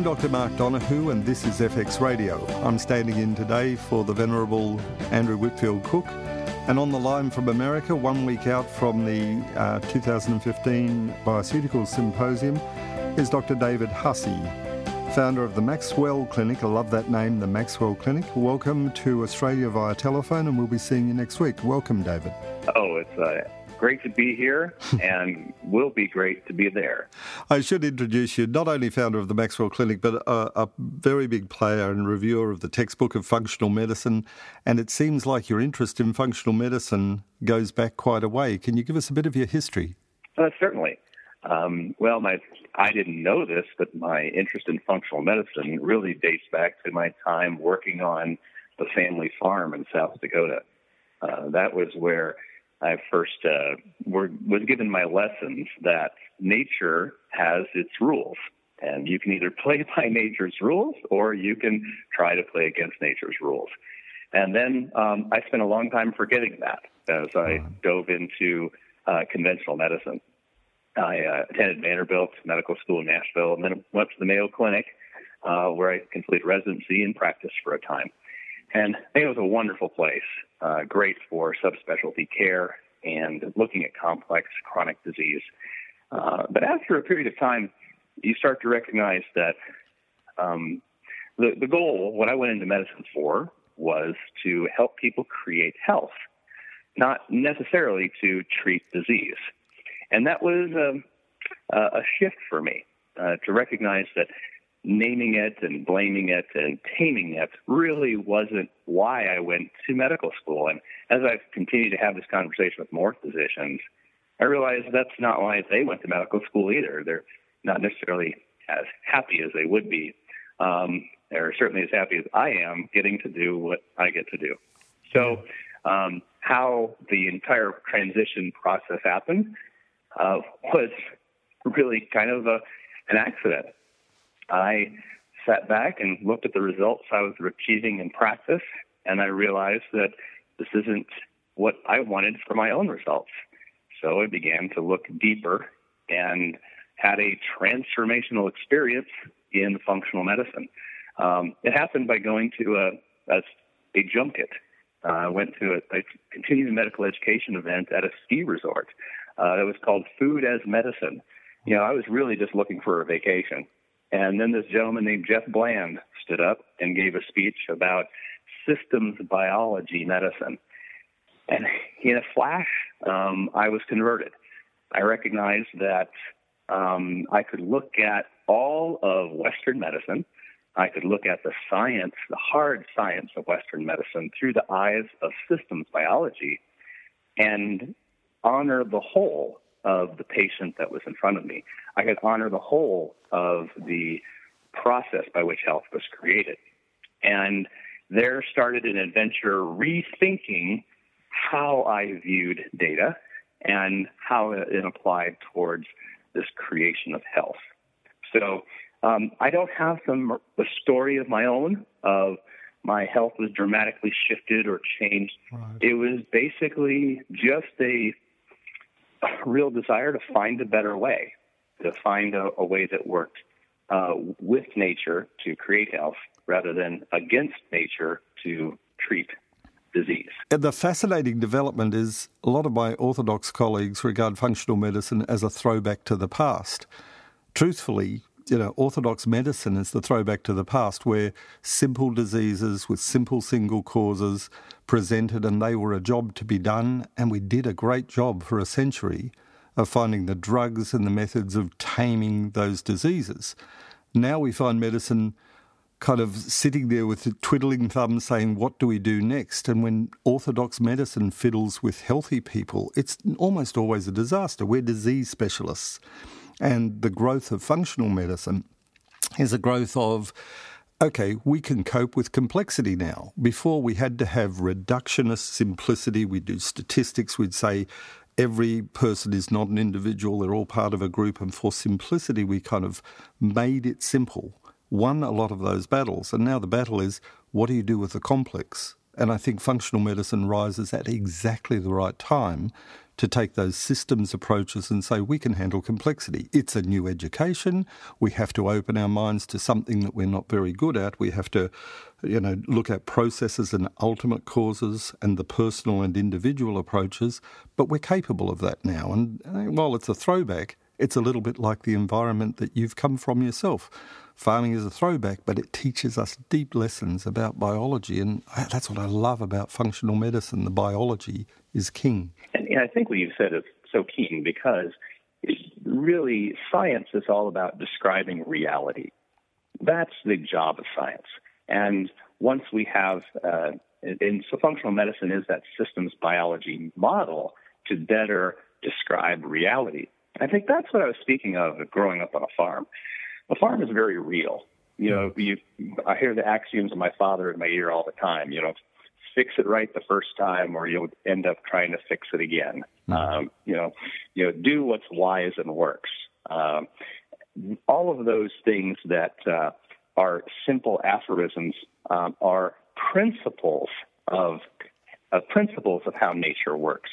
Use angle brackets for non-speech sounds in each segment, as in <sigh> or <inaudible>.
I'm Dr. Mark Donohoe, and this is FX Radio. I'm standing in today for the Venerable Andrew Whitfield Cook. And on the line from America, one week out from the uh, 2015 Bioceuticals Symposium, is Dr. David Haase, founder of the Maxwell Clinic. I love that name, the Maxwell Clinic. Welcome to Australia via telephone, and we'll be seeing you next week. Welcome, David. Oh, it's uh, great to be here <laughs> and will be great to be there. I should introduce you, not only founder of the Maxwell Clinic, but a, a, very big player and reviewer of the textbook of functional medicine. And it seems like your interest in functional medicine goes back quite a way. Can you give us a bit of your history? Uh, certainly. Um, well, my I didn't know this, but my interest in functional medicine really dates back to my time working on the family farm in South Dakota. Uh, that was where I first uh, were, was given my lessons that nature has its rules. And you can either <laughs> play by nature's rules or you can try to play against nature's rules. And then um, I spent a long time forgetting that as I dove into uh, conventional medicine. I uh, attended Vanderbilt Medical School in Nashville and then went to the Mayo Clinic uh, where I completed residency and practice for a time. And I think it was a wonderful place, uh, great for subspecialty care and looking at complex chronic disease. Uh, but after a period of time, you start to recognize that um, the, the goal, what I went into medicine for, was to help people create health, not necessarily to treat disease. And that was um, a, a shift for me uh, to recognize that naming it and blaming it and taming it really wasn't why I went to medical school. And as I've continued to have this conversation with more physicians, I realize that's not why they went to medical school either. They're not necessarily as happy as they would be. Um, they're certainly as happy as I am getting to do what I get to do. So, um, how the entire transition process happened uh, was really kind of a, an accident. I sat back and looked at the results I was achieving in practice, and I realized that this isn't what I wanted for my own results. So I began to look deeper and had a transformational experience in functional medicine. Um, it happened by going to a, a, a junket. Uh, I went to a, a continuing medical education event at a ski resort uh, that was called Food as Medicine. You know, I was really just looking for a vacation. And then this gentleman named Jeff Bland stood up and gave a speech about systems biology medicine. And in a flash, um, I was converted. I recognized that um, I could look at all of Western medicine. I could look at the science, the hard science of Western medicine through the eyes of systems biology and honor the whole of the patient that was in front of me. I could honor the whole of the process by which health was created. And there started an adventure rethinking how I viewed data and how it applied towards this creation of health. So um, I don't have some a story of my own of my health was dramatically shifted or changed. Right. It was basically just a <sighs> real desire to find a better way, to find a, a way that worked uh, with nature to create health rather than against nature to treat disease. And the fascinating development is a lot of my orthodox colleagues regard functional medicine as a throwback to the past. Truthfully, you know, orthodox medicine is the throwback to the past where simple diseases with simple single causes presented and they were a job to be done, and we did a great job for a century of finding the drugs and the methods of taming those diseases. Now we find medicine kind of sitting there with twiddling thumbs saying, What do we do next? And when orthodox medicine fiddles with healthy people, it's almost always a disaster. We're disease specialists. And the growth of functional medicine is a growth of okay, we can cope with complexity now. Before we had to have reductionist simplicity, we'd do statistics, we'd say every person is not an individual, they're all part of a group. And for simplicity, we kind of made it simple, won a lot of those battles. And now the battle is what do you do with the complex? And I think functional medicine rises at exactly the right time to take those systems approaches and say we can handle complexity. It's a new education. We have to open our minds to something that we're not very good at. We have to, you know, look at processes and ultimate causes and the personal and individual approaches. But we're capable of that now. And uh, while it's a throwback, it's a little bit like the environment that you've come from yourself. Farming is a throwback, but it teaches us deep lessons about biology, and that's what I love about functional medicine. The biology is king. And I think what you've said is so keen because really science is all about describing reality. That's the job of science. And once we have, uh, and so functional medicine is that systems biology model to better describe reality. I think that's what I was speaking of growing up on a farm. A farm is very real. You know, you, I hear the axioms of my father in my ear all the time. You know, fix it right the first time, or you'll end up trying to fix it again. Mm-hmm. Um, you know, you know, do what's wise and works. Um, all of those things that uh, are simple aphorisms um, are principles of uh, principles of how nature works.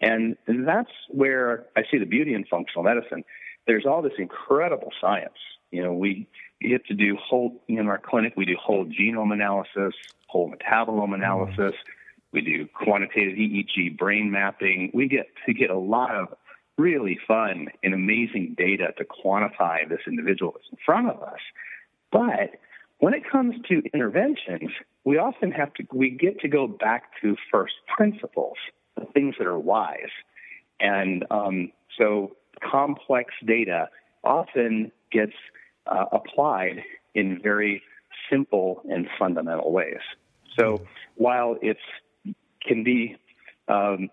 And that's where I see the beauty in functional medicine. There's all this incredible science. You know, we get to do whole, in our clinic, we do whole genome analysis, whole metabolome analysis. Mm-hmm. We do quantitative EEG brain mapping. We get to get a lot of really fun and amazing data to quantify this individual that's in front of us. But when it comes to interventions, we often have to, we get to go back to first principles the things that are wise. And um, so complex data often gets uh, applied in very simple and fundamental ways. So while it can be um,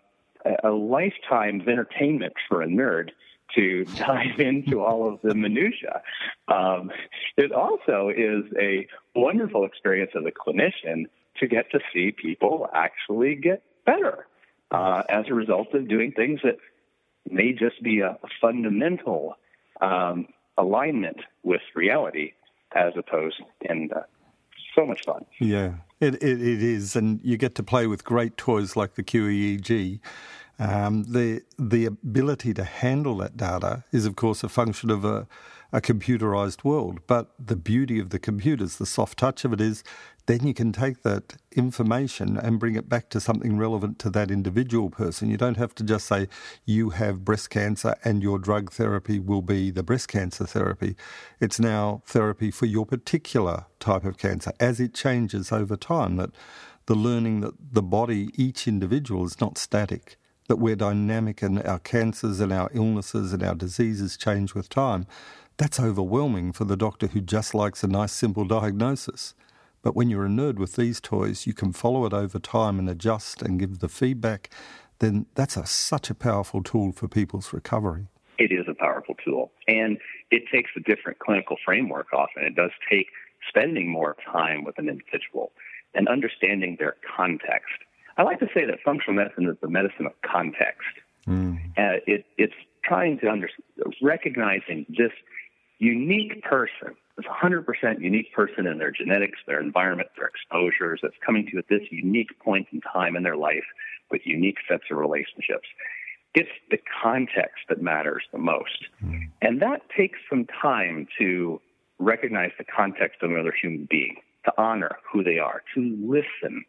a lifetime of entertainment for a nerd to <laughs> dive into all of the minutia, um, it also is a wonderful experience as a clinician to get to see people actually get better uh, as a result of doing things that may just be a, fundamental um, alignment with reality as opposed and uh, so much fun. Yeah, it, it, it is. And you get to play with great toys like the QEEG. Um, the the ability to handle that data is, of course, a function of a, a computerized world. But the beauty of the computers, the soft touch of it is then you can take that information and bring it back to something relevant to that individual person. You don't have to just say, you have breast cancer and your drug therapy will be the breast cancer therapy. It's now therapy for your particular type of cancer as it changes over time. That the learning that the body, each individual, is not static, that we're dynamic and our cancers and our illnesses and our diseases change with time. That's overwhelming for the doctor who just likes a nice, simple diagnosis. But when you're a nerd with these toys, you can follow it over time and adjust and give the feedback. Then that's a, such a powerful tool for people's recovery. It is a powerful tool. And it takes a different clinical framework often. It does take spending more time with an individual and understanding their context. I like to say that functional medicine is the medicine of context. Mm. Uh, it, it's trying to under, recognizing this unique person this 100% unique person in their genetics, their environment, their exposures that's coming to at this unique point in time in their life with unique sets of relationships. It's the context that matters the most. Mm. And that takes some time to recognize the context of another human being, to honor who they are, to listen.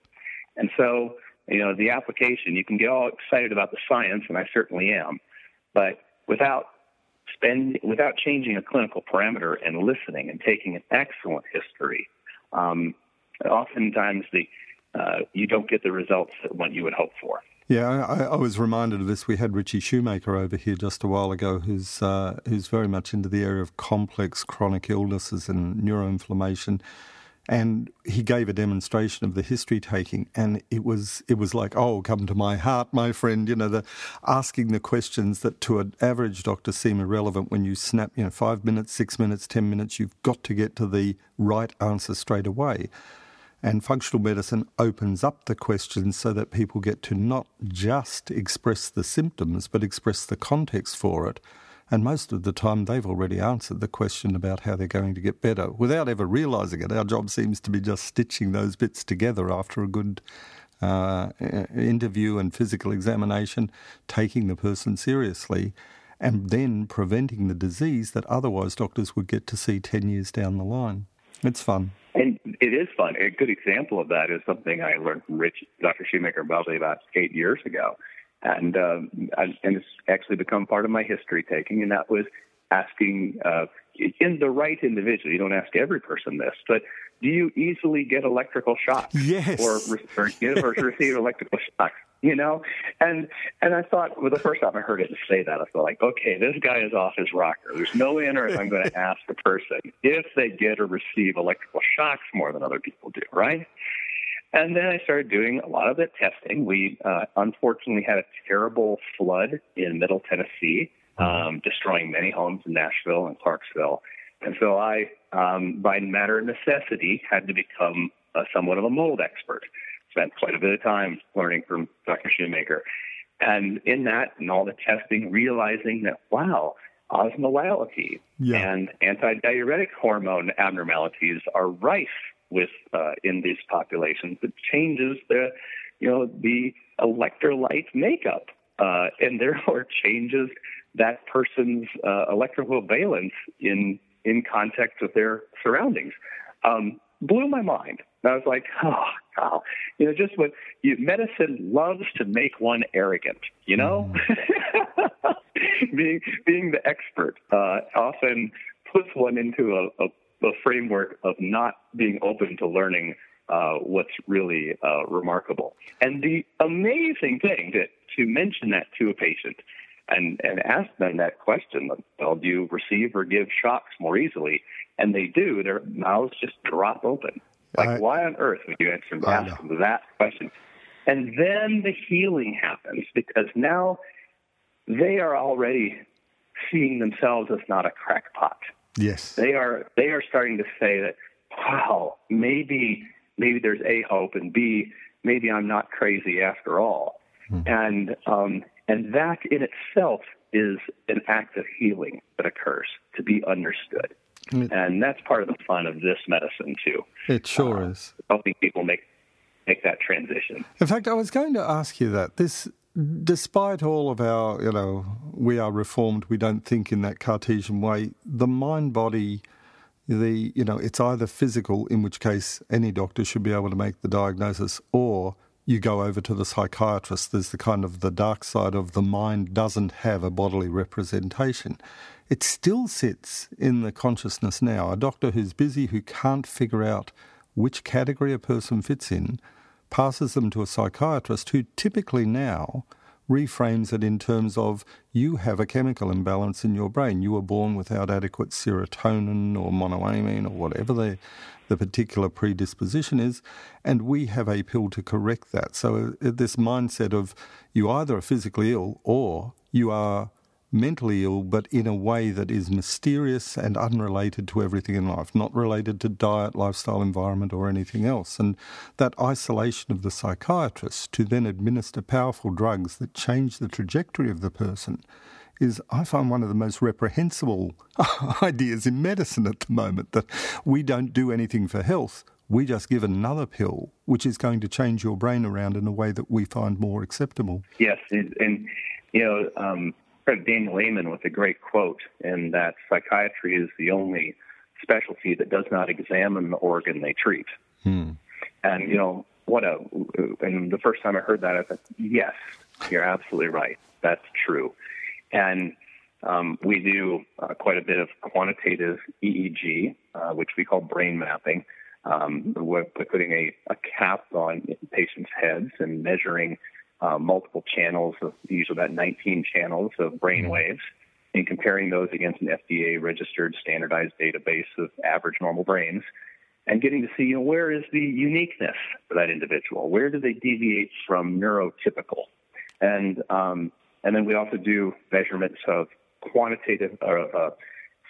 And so, you know, the application, you can get all excited about the science, and I certainly am, but without spend without changing a clinical parameter and listening and taking an excellent history. Um, oftentimes, the uh, you don't get the results that what you would hope for. Yeah, I, I, was reminded of this. We had Richie Shoemaker over here just a while ago, who's uh, who's very much into the area of complex chronic illnesses and neuroinflammation and he gave a demonstration of the history taking and it was it was like oh come to my heart my friend you know the asking the questions that to an average doctor seem irrelevant when you snap you know 5 minutes 6 minutes 10 minutes you've got to get to the right answer straight away. And functional medicine opens up the questions so that people get to not just express the symptoms but express the context for it and most of the time, they've already answered the question about how they're going to get better without ever realizing it. Our job seems to be just stitching those bits together after a good uh, interview and physical examination, taking the person seriously, and then preventing the disease that otherwise doctors would get to see 10 years down the line. It's fun. And it is fun. A good example of that is something I learned from Rich, Dr. Shoemaker, probably about eight years ago. And, um, and it's actually become part of my history taking, and that was asking uh, in the right individual. You don't ask every person this, but do you easily get electrical shocks? Yes. Or, or give or <laughs> receive electrical shocks? You know, and and I thought, well, the first time I heard it say that, I thought like, okay, this guy is off his rocker. There's no way on earth I'm going <laughs> to ask a person if they get or receive electrical shocks more than other people do, right? And then I started doing a lot of the testing. We uh, unfortunately had a terrible flood in Middle Tennessee, um, destroying many homes in Nashville and Clarksville. And so I, um, by matter of necessity, had to become uh, somewhat of a mold expert. Spent quite a bit of time learning from Dr. Shoemaker. And in that and all the testing, realizing that, wow, osmolality yeah. and antidiuretic hormone abnormalities are rife with uh, in these populations. It changes the, you know, the electrolyte makeup, uh, and therefore <laughs> changes that person's uh, electrical valence in in context with their surroundings. Um, blew my mind. I was like, oh, wow. You know, just what you, medicine loves to make one arrogant, you know? Mm. <laughs> being, being the expert uh, often puts one into a, a, a, framework of not being open to learning uh, what's really uh, remarkable. And the amazing thing to, to mention that to a patient and, and ask them that question. Well, do you receive or give shocks more easily? And they do. Their mouths just drop open. Like, I, why on earth would you answer ask them that question? And then the healing happens because now they are already seeing themselves as not a crackpot. Yes, they are. They are starting to say that, wow, maybe maybe there's a hope, and b maybe I'm not crazy after all. Hmm. And um, and that in itself is an act of healing that occurs to be understood. It, and that's part of the fun of this medicine too. It sure uh, is. Helping people make make that transition. In fact, I was going to ask you that. This Mm-hmm. despite all of our, you know, we are reformed, we don't think in that Cartesian way, the mind body the you know it's either physical in which case any doctor should be able to make the diagnosis or you go over to the psychiatrist, there's the kind of the dark side of the mind doesn't have a bodily representation. It still sits in the consciousness now. A doctor who's busy, who can't figure out which category a person fits in, passes them to a psychiatrist who typically now reframes it in terms of you have a chemical imbalance in your brain. You were born without adequate serotonin or monoamine or whatever the, the particular predisposition is, and we have a pill to correct that. So, uh, this mindset of you either are physically ill or you are mentally ill, but in a way that is mysterious and unrelated to everything in life, not related to diet, lifestyle, environment, or anything else. And that isolation of the psychiatrist to then administer powerful drugs that change the trajectory of the person is, I find, one of the most reprehensible <laughs> ideas in medicine at the moment that we don't do anything for health. We just give another pill, which is going to change your brain around in a way that we find more acceptable. Yes, and, you know, um, Daniel Amen with a great quote in that psychiatry is the only specialty that does not examine the organ they treat. Hmm. And, you know, what a, and the first time I heard that, I thought, yes, you're absolutely right. That's true. And um, we do uh, quite a bit of quantitative EEG, uh, which we call brain mapping. Um, we're putting a, a cap on patients' heads and measuring uh, multiple channels of usually about 19 channels of brain mm-hmm. waves and comparing those against an FDA registered standardized database of average normal brains and getting to see you know, where is the uniqueness for that individual? Where do they deviate from neurotypical? And um, and then we also do measurements of quantitative uh, uh,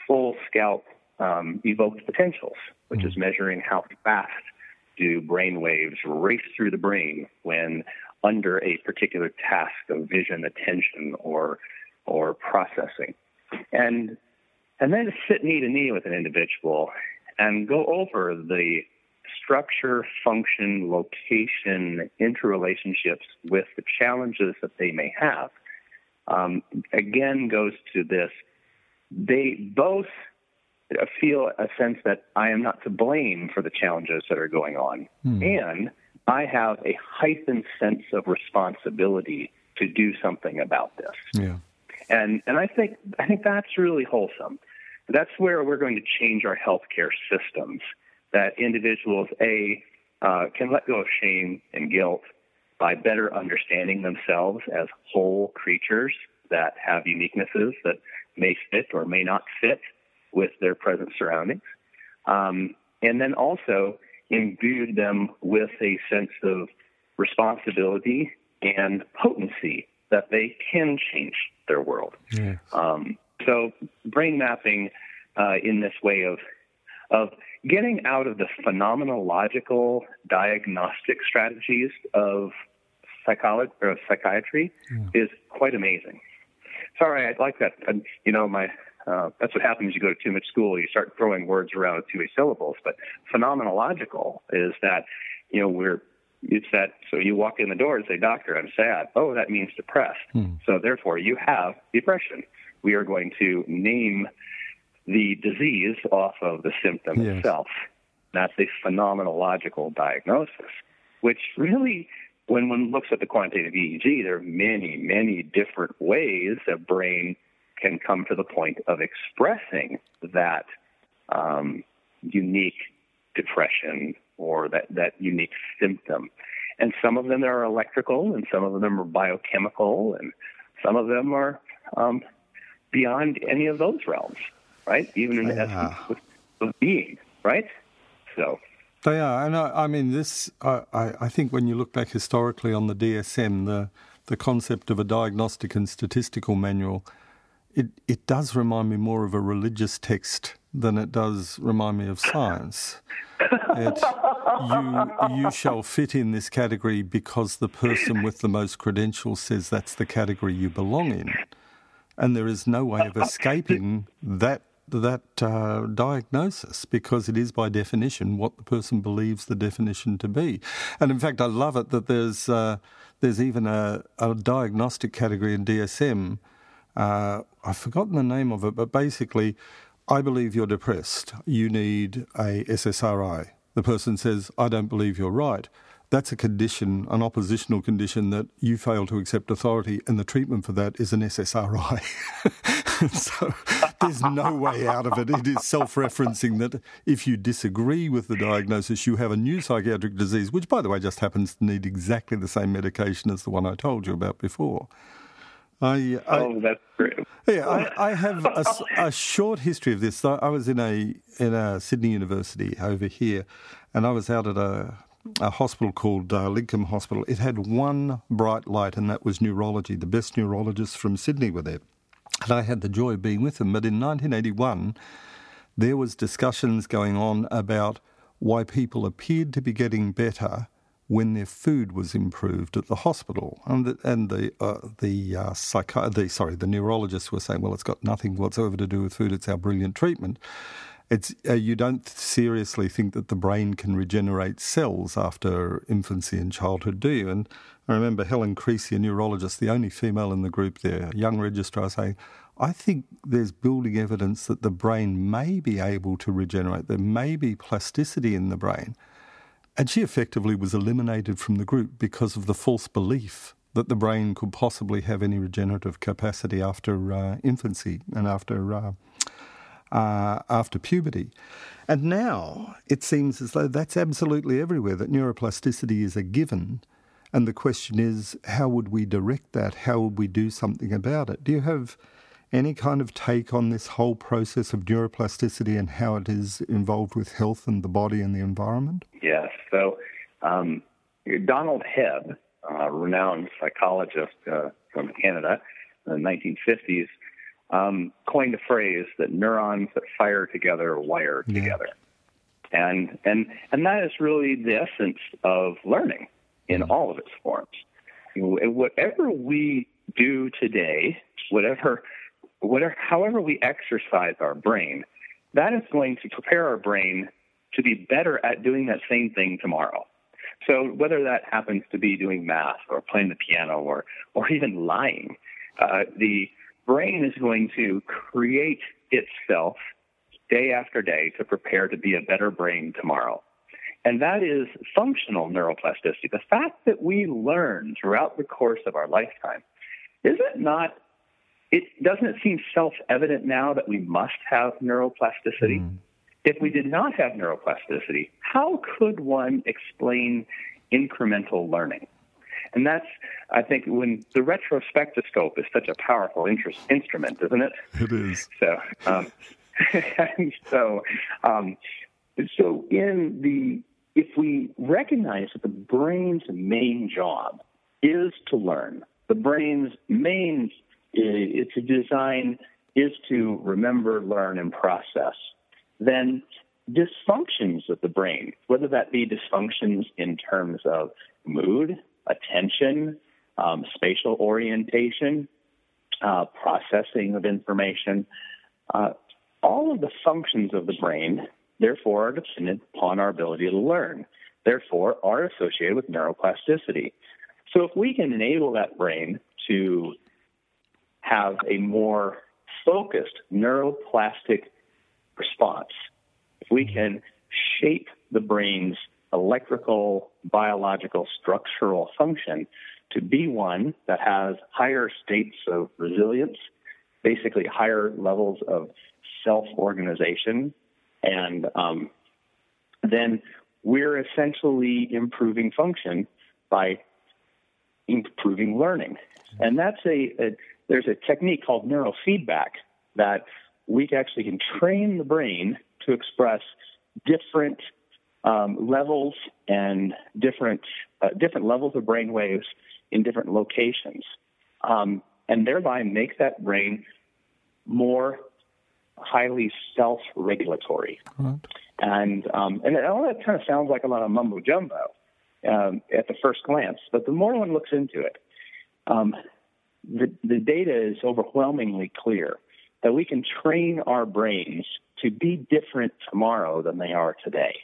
full scalp um, evoked potentials, which mm-hmm. is measuring how fast do brain waves race through the brain when under a particular task of vision, attention, or or processing, and and then sit knee to knee with an individual and go over the structure, function, location, interrelationships with the challenges that they may have, um, again goes to this. They both feel a sense that I am not to blame for the challenges that are going on. Hmm. And I have a heightened sense of responsibility to do something about this. Yeah. And and I think I think that's really wholesome. That's where we're going to change our healthcare systems. That individuals a uh, can let go of shame and guilt by better understanding themselves as whole creatures that have uniquenesses that may fit or may not fit with their present surroundings. Um, and then also imbued them with a sense of responsibility and potency that they can change their world. Yeah. Um, so brain mapping uh, in this way of of getting out of the phenomenological diagnostic strategies of psychology or psychiatry yeah. is quite amazing. Sorry, I like that. And, you know, my uh, that's what happens. You go to too much school. You start throwing words around with two syllables. But phenomenological is that you know we're it's that so you walk in the door and say, "Doctor, I'm sad." Oh, that means depressed. Hmm. So therefore, you have depression. We are going to name the disease off of the symptom yes. itself. That's a phenomenological diagnosis, which really when one looks at the quantitative EEG, there are many, many different ways a brain can come to the point of expressing that um, unique depression or that, that unique symptom. And some of them are electrical, and some of them are biochemical, and some of them are um, beyond any of those realms, right? Even in yeah. essence with being, right? So. They are, and I, I mean, this. I, I think when you look back historically on the DSM, the the concept of a diagnostic and statistical manual it, it does remind me more of a religious text than it does remind me of science. It, you, you shall fit in this category because the person with the most credentials says that's the category you belong in. And there is no way of escaping that that uh, diagnosis because it is by definition what the person believes the definition to be. And in fact, I love it that there's uh, there's even a, a diagnostic category in DSM uh, I've forgotten the name of it, but basically, I believe you're depressed. You need a SSRI. The person says, I don't believe you're right. That's a condition, an oppositional condition that you fail to accept authority, and the treatment for that is an SSRI. <laughs> so there's no way out of it. It is self referencing that if you disagree with the diagnosis, you have a new psychiatric disease, which, by the way, just happens to need exactly the same medication as the one I told you about before. I, I, oh, that's great. Yeah, I, I have a, a, short history of this. I was in a in a Sydney University over here, and I was out at a a hospital called uh, Lidcombe Hospital. It had one bright light, and that was neurology. The best neurologists from Sydney were there, and I had the joy of being with them. But in 1981, there was discussions going on about why people appeared to be getting better when their food was improved at the hospital, and the, and the uh, the uh, psychi- the sorry the neurologists were saying, well, it's got nothing whatsoever to do with food. It's our brilliant treatment. It's uh, you don't seriously think that the brain can regenerate cells after infancy and childhood, do you? And I remember Helen Creasy, a neurologist, the only female in the group there, young registrar, saying, I think there's building evidence that the brain may be able to regenerate. There may be plasticity in the brain. And she effectively was eliminated from the group because of the false belief that the brain could possibly have any regenerative capacity after uh, infancy and after uh, uh, after puberty. And now it seems as though that's absolutely everywhere. That neuroplasticity is a given, and the question is, how would we direct that? How would we do something about it? Do you have any kind of take on this whole process of neuroplasticity and how it is involved with health and the body and the environment? Yes. So, um, Donald Hebb, a renowned psychologist uh, from Canada in the 1950s, um, coined a phrase that neurons that fire together wire yeah. together. And, and, and that is really the essence of learning in mm all of its forms. Whatever we do today, whatever whatever, however we exercise our brain, that is going to prepare our brain to be better at doing that same thing tomorrow. So whether that happens to be doing math or playing the piano or or even lying, uh, the brain is going to create itself day after day to prepare to be a better brain tomorrow. And that is functional neuroplasticity. The fact that we learn throughout the course of our lifetime, is it not, it doesn't seem self evident now that we must have neuroplasticity? Mm. If we did not have neuroplasticity, how could one explain incremental learning? And that's, I think, when the retrospectoscope is such a powerful interest, instrument, isn't it? It is. So, um, <laughs> so, um, so in the if we recognize that the brain's main job is to learn, the brain's main it's a design is to remember, learn, and process, then dysfunctions of the brain, whether that be dysfunctions in terms of mood, attention, um, spatial orientation, uh, processing of information, uh, all of the functions of the brain, therefore, are dependent upon our ability to learn, therefore, are associated with neuroplasticity. So, if we can enable that brain to have a more focused neuroplastic response, if we can shape the brain's electrical, biological, structural function to be one that has higher states of resilience, basically higher levels of self organization, and um, then we're essentially improving function by improving learning. And that's a, a there's a technique called neurofeedback that we actually can train the brain to express different um, levels and different uh, different levels of brain waves in different locations, um, and thereby make that brain more highly self-regulatory. Right. And um, and all that kind of sounds like a lot of mumbo jumbo um, at the first glance, but the more one looks into it, um, the the data is overwhelmingly clear that we can train our brains to be different tomorrow than they are today.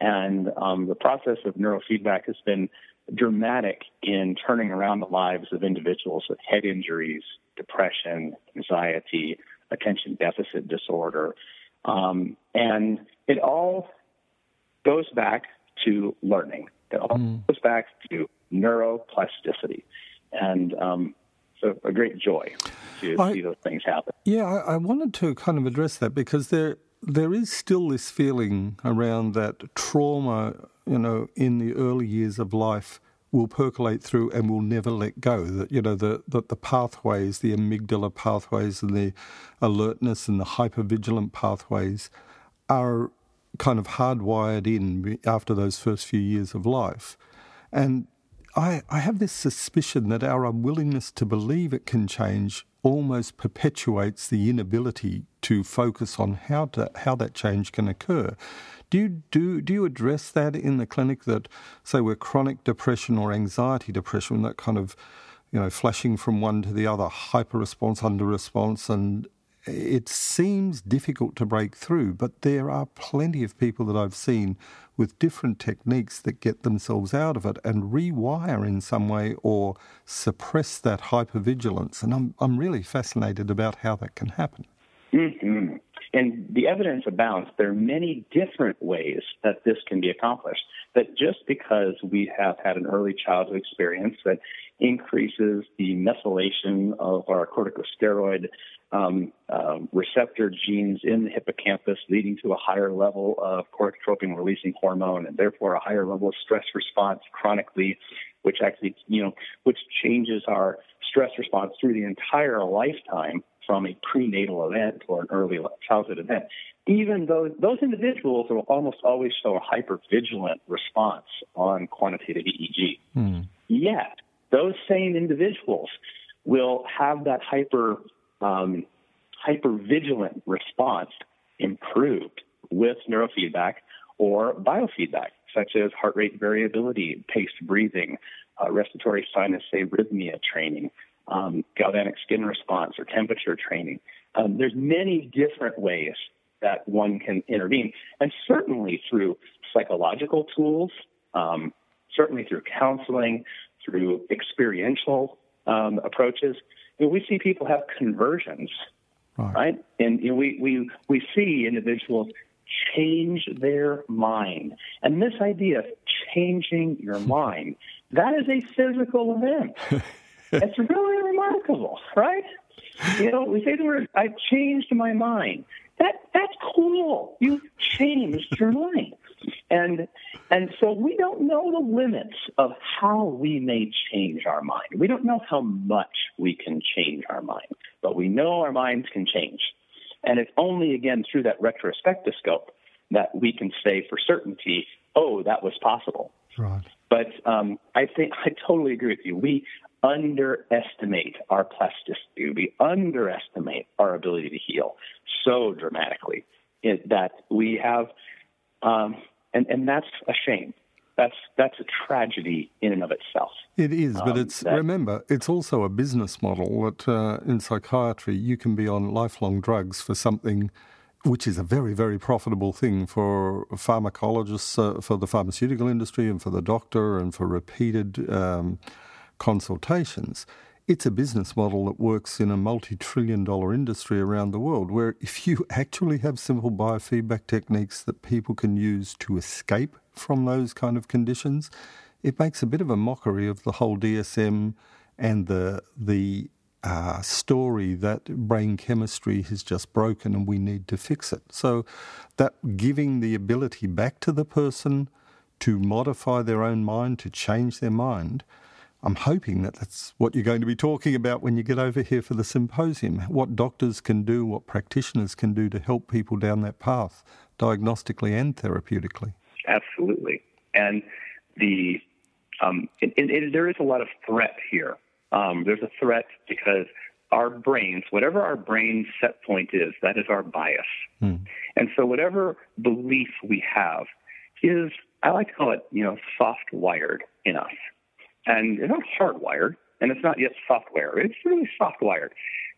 And um, the process of neurofeedback has been dramatic in turning around the lives of individuals with head injuries, depression, anxiety, attention deficit disorder. Um, and it all goes back to learning. It all mm. goes back to neuroplasticity. And um, so a great joy to I, see those things happen. Yeah, I, I wanted to kind of address that because there there is still this feeling around that trauma, you know, in the early years of life will percolate through and will never let go. That you know the, the the pathways, the amygdala pathways, and the alertness and the hypervigilant pathways are kind of hardwired in after those first few years of life, and I, I have this suspicion that our unwillingness to believe it can change almost perpetuates the inability to focus on how to, how that change can occur. Do you do do you address that in the clinic that say we're chronic depression or anxiety depression, that kind of you know flashing from one to the other, hyper response, under response, and it seems difficult to break through, but there are plenty of people that I've seen with different techniques that get themselves out of it and rewire in some way or suppress that hypervigilance. And I'm, I'm really fascinated about how that can happen. Mm-hmm. And the evidence abounds. There are many different ways that this can be accomplished. That just because we have had an early childhood experience that increases the methylation of our corticosteroid um, uh, receptor genes in the hippocampus, leading to a higher level of corticotropin releasing hormone and therefore a higher level of stress response chronically, which actually, you know, which changes our stress response through the entire lifetime from a prenatal event or an early childhood event. Even though those individuals will almost always show a hypervigilant response on quantitative EEG. Mm. Yet, those same individuals will have that hyper um, hypervigilant response improved with neurofeedback or biofeedback, such as heart rate variability, paced breathing, uh, respiratory sinus arrhythmia training, um, galvanic skin response or temperature training. Um, there's many different ways that one can intervene. And certainly through psychological tools, um, certainly through counseling, through experiential um, approaches, you know, we see people have conversions, right? right? And you know, we, we, we see individuals change their mind. And this idea of changing your <laughs> mind, that is a physical event. <laughs> it's really remarkable, right? You know, we say the word, I've changed my mind. That that's cool. You changed your mind. And and so we don't know the limits of how we may change our mind. We don't know how much we can change our mind, but we know our minds can change. And it's only again through that retrospectoscope that we can say for certainty, oh, that was possible. Right. But um, I think I totally agree with you. We underestimate our plasticity. We underestimate our ability to heal so dramatically that we have, um, and and that's a shame. That's that's a tragedy in and of itself. It is, but um, it's that, remember it's also a business model that uh, in psychiatry you can be on lifelong drugs for something which is a very, very profitable thing for pharmacologists, uh, for the pharmaceutical industry, and for the doctor, and for repeated um, consultations. It's a business model that works in a multi trillion dollar industry around the world, where <laughs> if you actually have simple biofeedback techniques that people can use to escape from those kind of conditions, it makes a bit of a mockery of the whole DSM and the the uh, story that brain chemistry has just broken and we need to fix it. So, that giving the ability back to the person to modify their own mind, to change their mind, I'm hoping that that's what you're going to be talking about when you get over here for the symposium. What doctors can do, what practitioners can do to help people down that path, diagnostically and therapeutically. Absolutely. And the um, there is a lot of threat here um, there's a threat because our brains, whatever our brain set point is, that is our bias. Hmm. And so whatever belief we have is, I like to call it, you know, soft wired in us. And it's not hardwired, and it's not yet software. It's really softwired.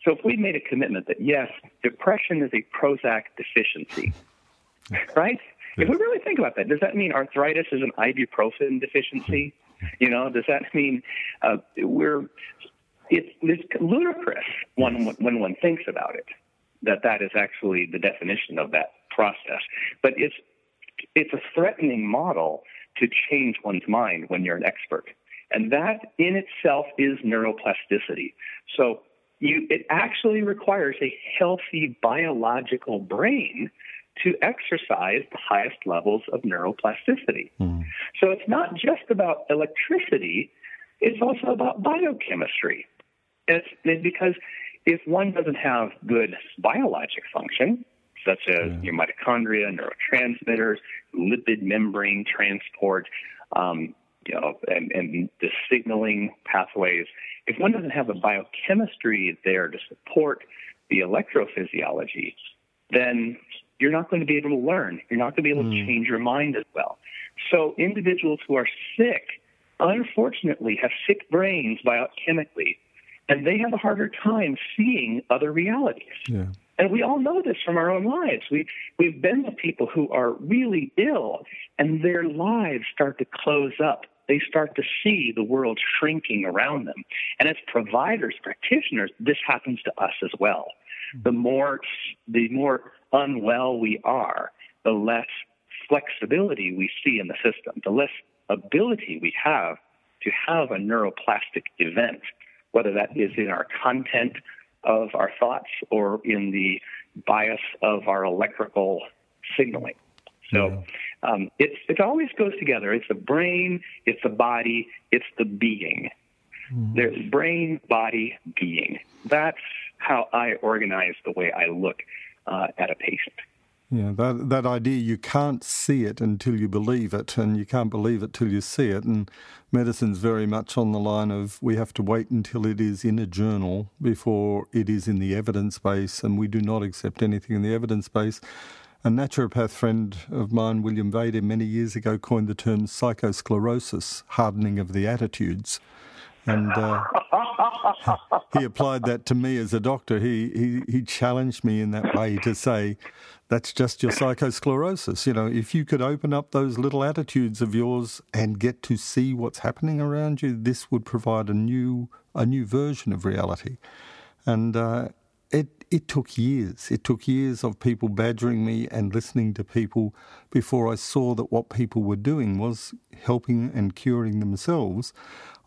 So if we made a commitment that, yes, depression is a Prozac deficiency, <laughs> right? If we really think about that, does that mean arthritis is an ibuprofen deficiency? You know, does that mean uh, we're? It's, it's ludicrous when when one thinks about it that that is actually the definition of that process. But it's it's a threatening model to change one's mind when you're an expert, and that in itself is neuroplasticity. So you, it actually requires a healthy biological brain to exercise the highest levels of neuroplasticity. Mm. So it's not just about electricity, it's also about biochemistry. It's, it's because if one doesn't have good biologic function, such as yeah. your mitochondria, neurotransmitters, lipid membrane transport, um, you know, and, and the signaling pathways, if one doesn't have a biochemistry there to support the electrophysiology, then you're not going to be able to learn. You're not going to be able mm. to hmm. change your mind as well. So individuals who are sick, unfortunately, have sick brains biochemically, and they have a harder time seeing other realities. Yeah. And we all know this from our own lives. We we've been with people who are really ill, and their lives start to close up. They start to see the world shrinking around them. And as providers, practitioners, this happens to us as well. The more the more unwell we are, the less flexibility we see in the system, the less ability we have to have a neuroplastic event, whether that is in our content of our thoughts or in the bias of our electrical signaling. So um, it's, it always goes together. It's the brain, it's the body, it's the being. Mm-hmm. There's brain, body, being. That's how I organize the way I look uh, at a patient. Yeah, that that idea you can't see it until you believe it, and you can't believe it till you see it. And medicine's very much on the line of we have to wait until it is in a journal before it is in the evidence base, and we do not accept anything in the evidence base. A naturopath friend of mine, William Vader, many years ago coined the term psychosclerosis, hardening of the attitudes. And uh, <laughs> he applied that to me as a doctor. He, he, he challenged me in that way to say, that's just your psychosclerosis. You know, if you could open up those little attitudes of yours and get to see what's happening around you, this would provide a new, a new version of reality. And uh, it took years. It took years of people badgering me and listening to people before I saw that what people were doing was helping and curing themselves.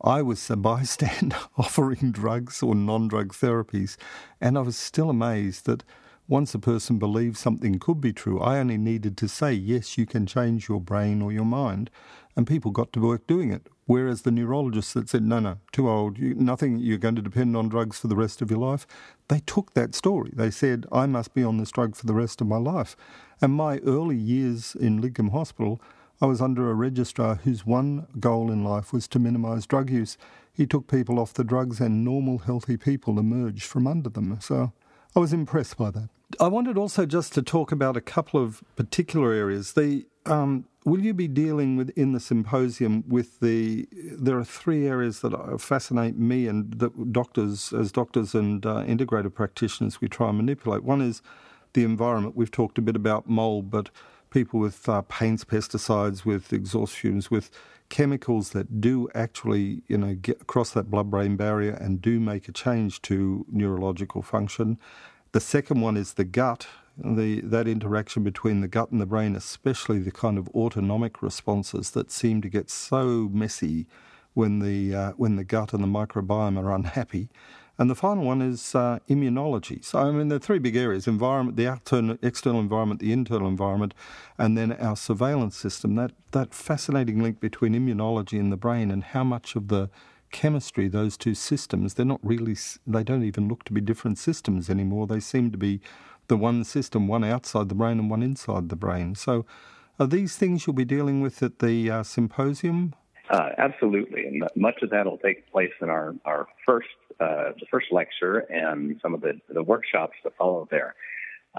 I was a <laughs> bystander <laughs> offering drugs or non drug therapies, and I was still amazed that once a person believed something could be true, I only needed to say, yes, you can change your brain or your mind, and people got to work doing it. Whereas the neurologists that said, no, no, too old, you, nothing, you're going to depend on drugs for the rest of your life, they took that story. They said, I must be on this drug for the rest of my life. And my early years in Lidcombe Hospital, I was under a registrar whose one goal in life was to minimise drug use. He took people off the drugs and normal, healthy people emerged from under them. So I was impressed by that. I wanted also just to talk about a couple of particular areas. The um, will you be dealing with in the symposium with the? There are three areas that fascinate me and that doctors, as doctors and uh, integrated practitioners, we try and manipulate. One is the environment. We've talked a bit about mold, but people with uh, paints, pesticides, with exhaust fumes, with chemicals that do actually, you know, get across that blood-brain barrier and do make a change to neurological function. The second one is the gut, the that interaction between the gut and the brain, especially the kind of autonomic responses that seem to get so messy when the uh, when the gut and the microbiome are unhappy. And the final one is uh, immunology. So, I mean, there are three big areas environment, the external, external environment, the internal environment, and then our surveillance system. That, that fascinating link between immunology and the brain and how much of the chemistry, those two systems, they're not really, they don't even look to be different systems anymore. They seem to be the one system, one outside the brain and one inside the brain. So, are these things you'll be dealing with at the uh, symposium? Uh, absolutely, and much of that will take place in our our first uh, the first lecture and some of the the workshops that follow there.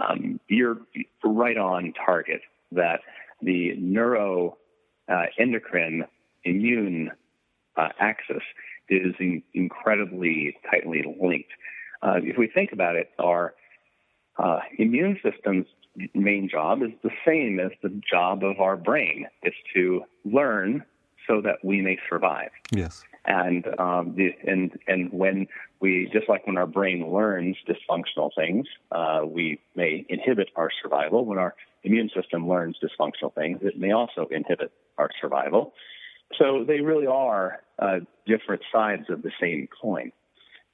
Um, you're right on target that the neuro uh, endocrine immune uh, axis is in, incredibly tightly linked. Uh, if we think about it, our uh, immune system's main job is the same as the job of our brain. It's to learn so that we may survive. Yes. And um, the, and and when we just like when our brain learns dysfunctional things, uh, we may inhibit our survival. When our immune system learns dysfunctional things, it may also inhibit our survival. So they really are uh, different sides of the same coin.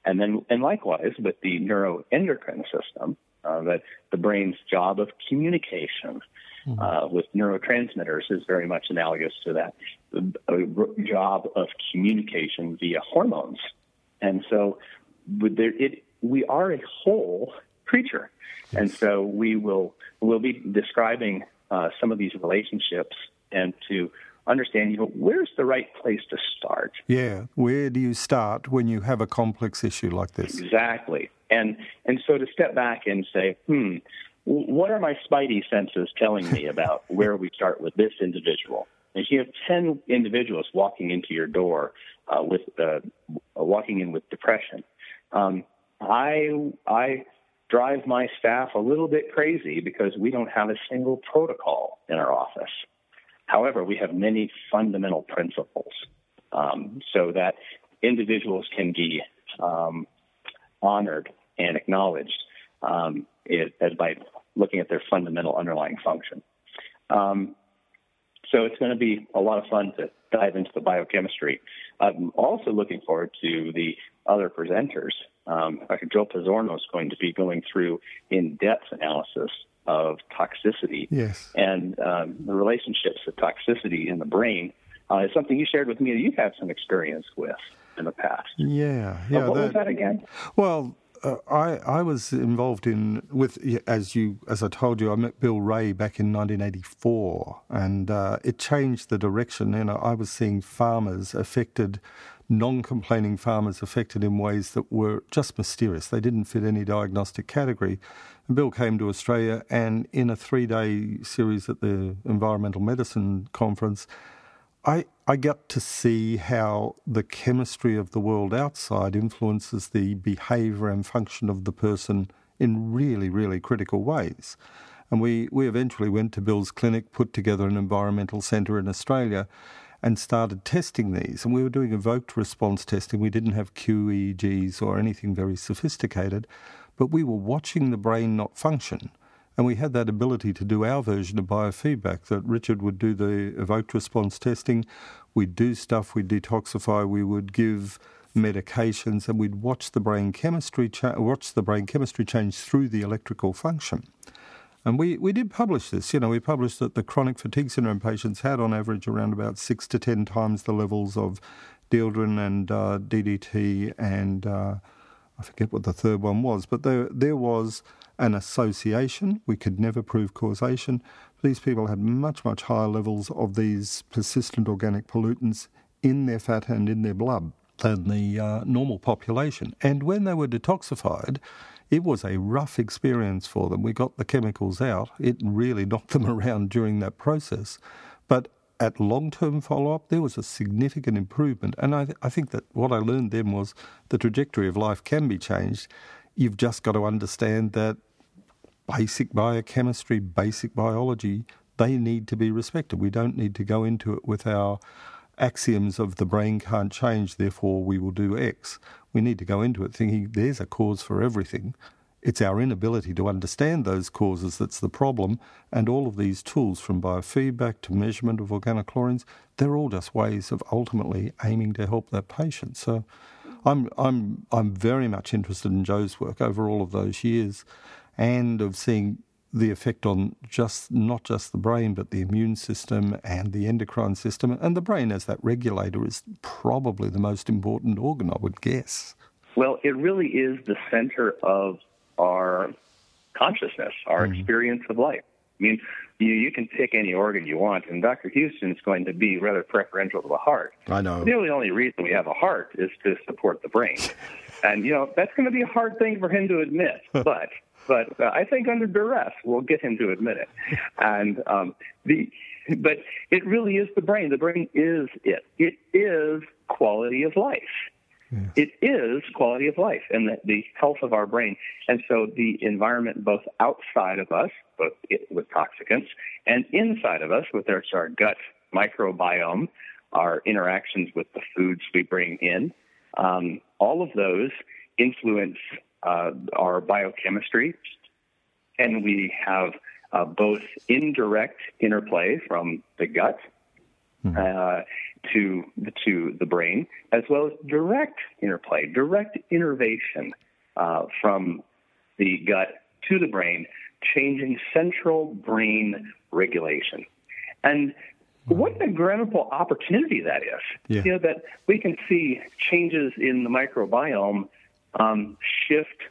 And then, and likewise with the neuroendocrine system, uh, that the brain's job of communication mm-hmm. uh, with neurotransmitters is very much analogous to that job of communication via hormones. And so, there, it, we are a whole creature, yes. and so we will we'll be describing uh, some of these relationships and to understand, you know, where's the right place to start? Yeah, where do you start when you have a complex issue like this? Exactly. And and so to step back and say, hmm, what are my spidey senses telling me about <laughs> where we start with this individual? If you have ten individuals walking into your door uh, with uh, walking in with depression, um, I I drive my staff a little bit crazy because we don't have a single protocol in our office. However, we have many fundamental principles um, so that individuals can be um, honored and acknowledged um, it, as by looking at their fundamental underlying function. Um, so it's going to be a lot of fun to dive into the biochemistry. I'm also looking forward to the other presenters. Um, Dr. Joe Pizzorno is going to be going through in-depth analysis of toxicity. Yes. And um, the relationships of toxicity in the brain uh, is something you shared with me that you've had some experience with in the past. Yeah. Yeah. Uh, what that, was that again? Well, uh, I I was involved in with as you as I told you I met Bill Rea back in 1984 and uh, it changed the direction. You know I was seeing farmers affected non complaining farmers affected in ways that were just mysterious. They didn't fit any diagnostic category. And Bill came to Australia, and in a three day series at the Environmental Medicine Conference, I, I got to see how the chemistry of the world outside influences the behavior and function of the person in really, really critical ways. And we, we eventually went to Bill's clinic, put together an environmental centre in Australia, and started testing these. And we were doing evoked response testing. We didn't have QEEGs or anything very sophisticated, but we were watching the brain not function. And we had that ability to do our version of biofeedback that Richard would do the evoked response testing. We'd do stuff, we'd detoxify, we would give medications, and we'd watch the brain chemistry cha- watch the brain chemistry change through the electrical function. And we, we did publish this. You know, we published that the chronic fatigue syndrome patients had on average around about six to ten times the levels of dieldrin and uh, DDT and uh, I forget what the third one was, but there there was an association. We could never prove causation. These people had much much higher levels of these persistent organic pollutants in their fat and in their blood than the uh, normal population. And when they were detoxified, it was a rough experience for them. We got the chemicals out. It really knocked them <laughs> around during that process. But at long term follow up, there was a significant improvement. And I, th- I think that what I learned then was the trajectory of life can be changed. You've just got to understand that basic biochemistry, basic biology, they need to be respected. We don't need to go into it with our axioms of the brain can't change, therefore we will do X. We need to go into it thinking there's a cause for everything. It's our inability to understand those causes that's the problem. And all of these tools, from biofeedback to measurement of organochlorines, they're all just ways of ultimately aiming to help that patient. So I'm, I'm, I'm very much interested in Joe's work over all of those years and of seeing the effect on just not just the brain but the immune system and the endocrine system and the brain as that regulator is probably the most important organ I would guess. Well, it really is the center of our consciousness, our mm-hmm. experience of life. I mean, you, you can pick any organ you want, and Dr. Houston is going to be rather preferential to the heart. I know. The only, only reason we have a heart is to support the brain. <laughs> and, you know, that's going to be a hard thing for him to admit. but but uh, I think under duress, we'll get him to admit it. And um, the, but it really is the brain. The brain is it. It is quality of life. Yes. It is quality of life and the, the, health of our brain. And so the environment both outside of us, both it, with toxicants, and inside of us with our, our gut microbiome, our interactions with the foods we bring in, um, all of those influence uh, our biochemistry. And we have uh, both indirect interplay from the gut mm-hmm. uh, to the, to the brain, as well as direct interplay, direct innervation uh, from the gut to the brain, changing central brain regulation. And what an incredible opportunity that is. Yeah. You know, that we can see changes in the microbiome um, shift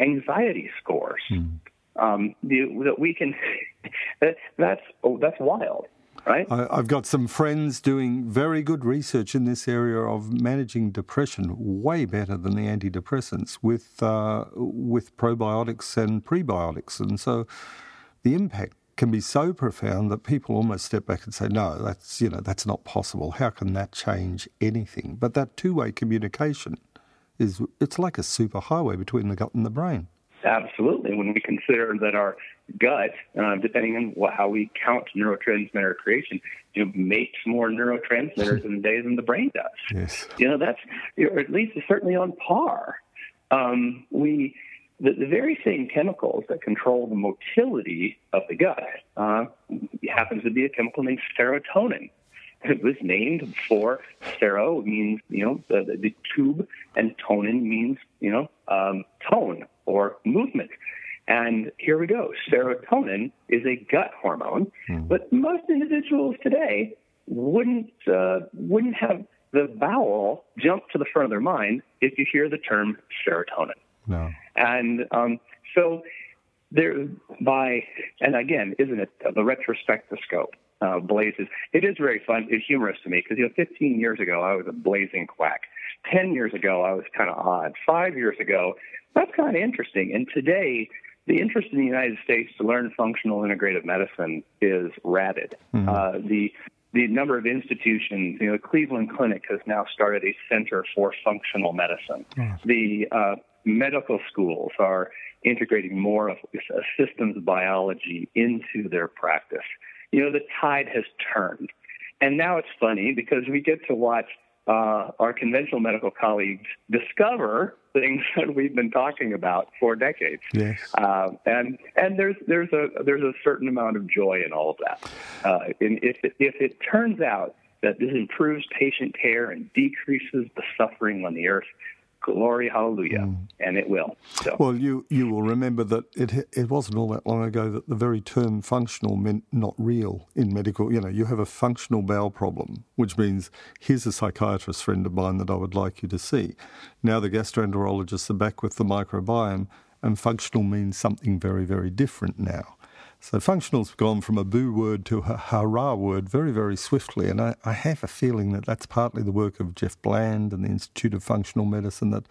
anxiety scores. Mm. Um, the, that we can, <laughs> that, that's, oh, that's wild right? I've got some friends doing very good research in this area of managing depression, way better than the antidepressants with uh, with probiotics and prebiotics, and so the impact can be so profound that people almost step back and say, "No, that's you know that's not possible. How can that change anything?" But that two way communication is it's like a superhighway between the gut and the brain. Absolutely. When we consider that our gut, uh, depending on what, how we count neurotransmitter creation, you know, makes more neurotransmitters <laughs> in a day than the brain does. Yes. You know, that's, or at least it's certainly on par. Um, we, the, the, very same chemicals that control the motility of the gut uh, happens to be a chemical named serotonin. It <laughs> was named for sero means you know the, the tube, and tonin means you know um, tone or movement. And here we go. Serotonin is a gut hormone, mm. but most individuals today wouldn't uh, wouldn't have the bowel jump to the front of their mind if you hear the term serotonin. No. And um, so there, by and again, isn't it the retrospectoscope? Uh, blazes. It is very fun. It's humorous to me because you know, 15 years ago I was a blazing quack. 10 years ago I was kind of odd. Five years ago that's kind of interesting. And today, the interest in the United States to learn functional integrative medicine is rabid. Mm-hmm. Uh, the the number of institutions, you know, the Cleveland Clinic has now started a center for functional medicine. The uh, medical schools are integrating more of systems biology into their practice. You know, the tide has turned. And now it's funny because we get to watch uh, our conventional medical colleagues discover things <laughs> that we've been talking about for decades. Yes. Uh, and and there's there's a there's a certain amount of joy in all of that. Uh, and if it, if it turns out that this improves patient care and decreases the suffering on the earth, glory hallelujah mm. and it will so. well you you will remember that it it wasn't all that long ago that the very term functional meant not real in medical you know you have a functional bowel problem which means here's a psychiatrist friend of mine that I would like you to see now the gastroenterologists are back with the microbiome and functional means something very very different now so functional's gone from a boo word to a hurrah word very, very swiftly. And I, I, have a feeling that that's partly the work of Jeff Bland and the Institute of Functional Medicine that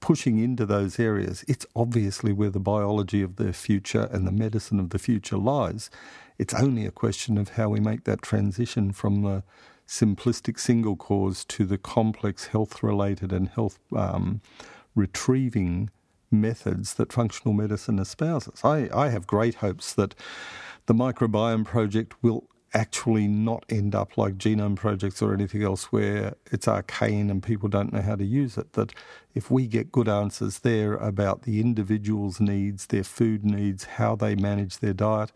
pushing into those areas, it's obviously where the biology of the future and the medicine of the future lies. It's only a question of how we make that transition from the simplistic single cause to the complex health related and health um, retrieving methods that functional medicine espouses. I, I have great hopes that the microbiome project will actually not end up like genome projects or anything else where it's arcane and people don't know how to use it. That if we get good answers there about the individual's needs, their food needs, how they manage their diet,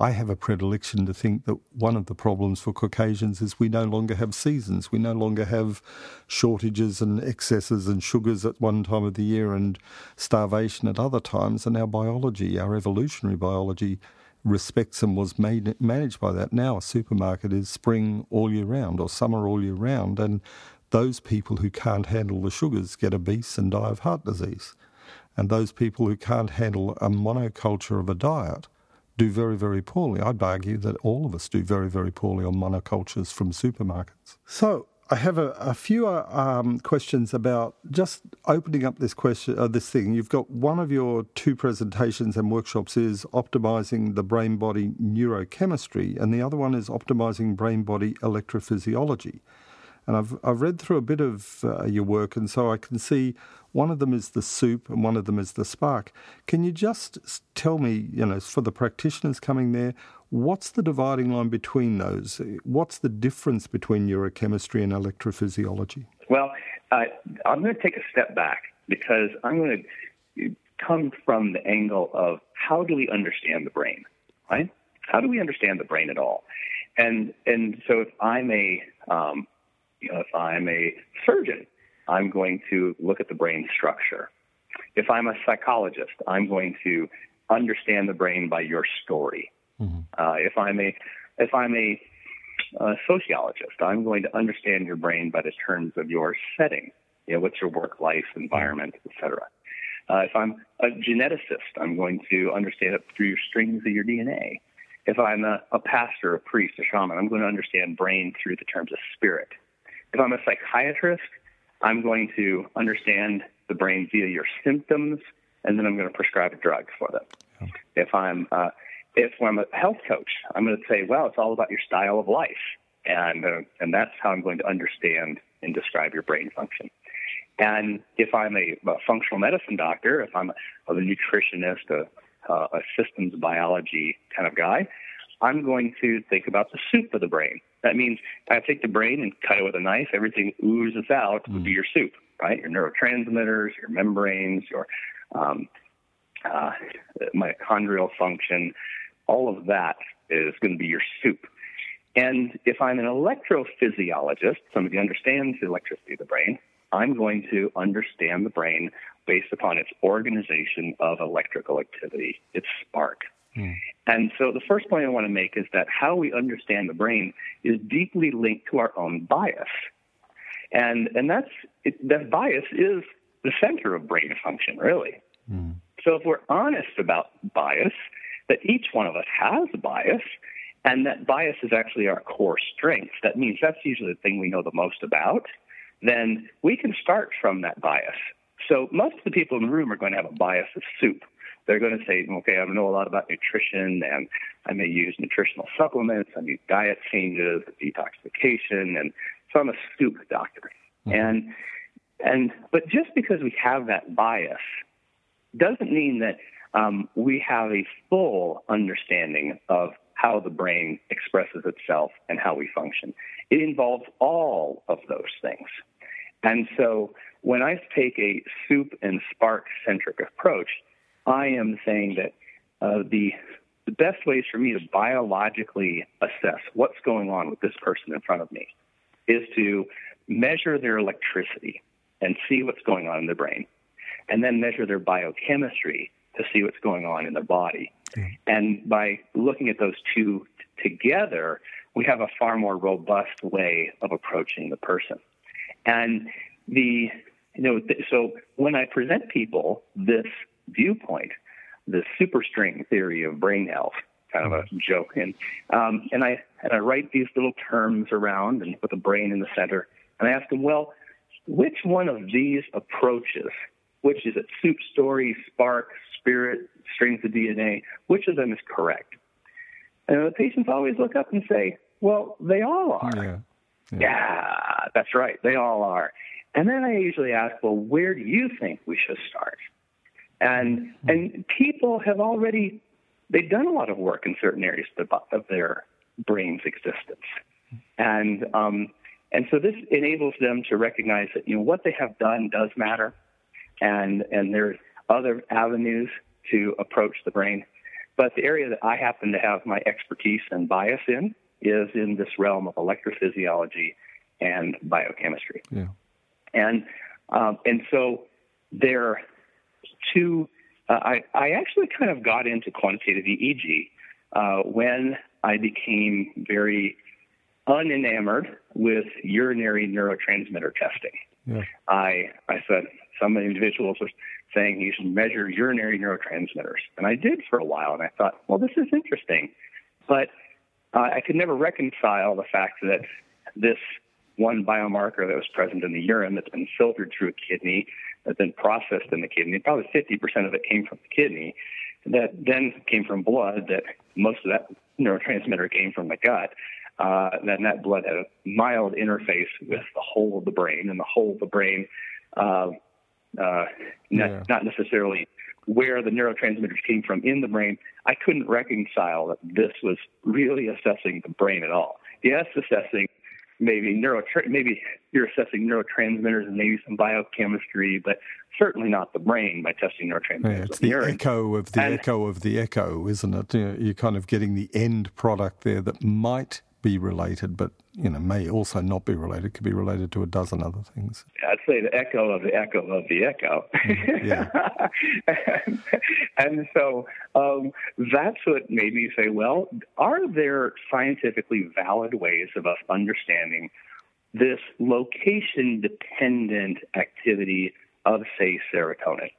I have a predilection to think that one of the problems for Caucasians is we no longer have seasons. We no longer have shortages and excesses and sugars at one time of the year and starvation at other times. And our biology, our evolutionary biology, respects and was made, managed by that. Now a supermarket is spring all year round or summer all year round. And those people who can't handle the sugars get obese and die of heart disease. And those people who can't handle a monoculture of a diet do very, very poorly. I'd argue that all of us do very, very poorly on monocultures from supermarkets. So I have a, a few uh, um, questions about just opening up this question, uh, this thing. You've got one of your two presentations and workshops is optimizing the brain body neurochemistry, and the other one is optimizing brain body electrophysiology. And I've I've read through a bit of uh, your work, and so I can see one of them is the soup and one of them is the spark. Can you just tell me, you know, for the practitioners coming there, what's the dividing line between those? What's the difference between neurochemistry and electrophysiology? Well, uh, I'm going to take a step back because I'm going to come from the angle of how do we understand the brain, right? How do we understand the brain at all? And and so if I'm a um, you know, if I'm a surgeon, I'm going to look at the brain structure. If I'm a psychologist, I'm going to understand the brain by your story. Mm-hmm. Uh, if I'm a if I'm a, a, sociologist, I'm going to understand your brain by the terms of your setting. You know, what's your work life environment, etc. Uh, if I'm a geneticist, I'm going to understand it through your strings of your DNA. If I'm a, a pastor, a priest, a shaman, I'm going to understand brain through the terms of spirit. If I'm a psychiatrist, I'm going to understand the brain via your symptoms, and then I'm going to prescribe a drug for them. If I'm uh, if I'm a health coach, I'm going to say, well, it's all about your style of life, and uh, and that's how I'm going to understand and describe your brain function. And if I'm a, a functional medicine doctor, if I'm a, a nutritionist, a, a systems biology kind of guy, I'm going to think about the soup of the brain. That means I take the brain and cut it with a knife. Everything oozes out mm. would be your soup, right? Your neurotransmitters, your membranes, your um, uh, mitochondrial function. All of that is going to be your soup. And if I'm an electrophysiologist, some of you understand the electricity of the brain, I'm going to understand the brain based upon its organization of electrical activity, its spark. Mm. And so the first point I want to make is that how we understand the brain is deeply linked to our own bias. And, and that's, it, that bias is the center of brain function, really. Mm. So if we're honest about bias, that each one of us has a bias, and that bias is actually our core strength, that means that's usually the thing we know the most about, then we can start from that bias. So most of the people in the room are going to have a bias of soup they're going to say, okay, I know a lot about nutrition and I may use nutritional supplements, I need diet changes, detoxification, and so I'm a soup doctor. Mm-hmm. And and but just because we have that bias doesn't mean that um, we have a full understanding of how the brain expresses itself and how we function. It involves all of those things. And so when I take a soup and spark centric approach, I am saying that uh, the the best ways for me to biologically assess what's going on with this person in front of me is to measure their electricity and see what's going on in their brain, and then measure their biochemistry to see what's going on in their body. And by looking at those two t- together, we have a far more robust way of approaching the person. And the you know, th- so when I present people this viewpoint, the superstring theory of brain health, kind of a joke, and um, and I and I write these little terms around and put the brain in the center, and I ask them, well, which one of these approaches, which is it soup story, spark, spirit, strings of DNA, which of them is correct? And the patients always look up and say, well, they all are. Yeah. Yeah. yeah, that's right. They all are. And then I usually ask, well, where do you think we should start? And and people have already they've done a lot of work in certain areas of their brain's existence, and um, and so this enables them to recognize that you know what they have done does matter, and and there's other avenues to approach the brain. But the area that I happen to have my expertise and bias in is in this realm of electrophysiology and biochemistry. Yeah. And um, and so there two. Uh, I I actually kind of got into quantitative EEG uh, when I became very unenamored with urinary neurotransmitter testing. Yeah. I I said some individuals were saying you should measure urinary neurotransmitters, and I did for a while, and I thought, well, this is interesting, but uh, I could never reconcile the fact that this one biomarker that was present in the urine that's been filtered through a kidney, that's been processed in the kidney. Probably 50% of it came from the kidney. That then came from blood. That most of that neurotransmitter came from the gut. Uh, then that blood had a mild interface with the whole of the brain, and the whole of the brain, uh, uh, yeah. not necessarily where the neurotransmitters came from in the brain. I couldn't reconcile that this was really assessing the brain at all. Yes, assessing maybe neuro maybe you're assessing neurotransmitters and maybe some biochemistry, but certainly not the brain by testing neurotransmitters. Yeah, it's the urine. echo of the and, echo of the echo, isn't it? You're kind of getting the end product there that might be related, but you know may also not be related. Could be related to a dozen other things. I'd say the echo of the echo of the echo. Mm-hmm. Yeah. and, <laughs> and, so um, that's what made me say, well, are there scientifically valid ways of us understanding this location-dependent activity of, say, serotonin?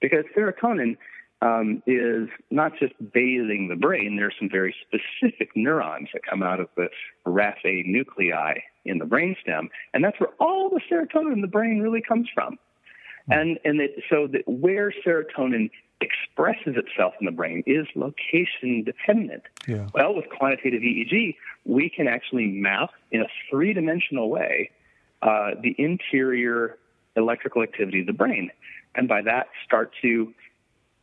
Because serotonin um, is not just bathing the brain. There are some very specific neurons that come out of the raphe nuclei in the brainstem, and that's where all the serotonin in the brain really comes from. Hmm. And and it, so that where serotonin expresses itself in the brain is location dependent. Yeah. Well, with quantitative EEG, we can actually map in a three dimensional way uh, the interior electrical activity of the brain, and by that start to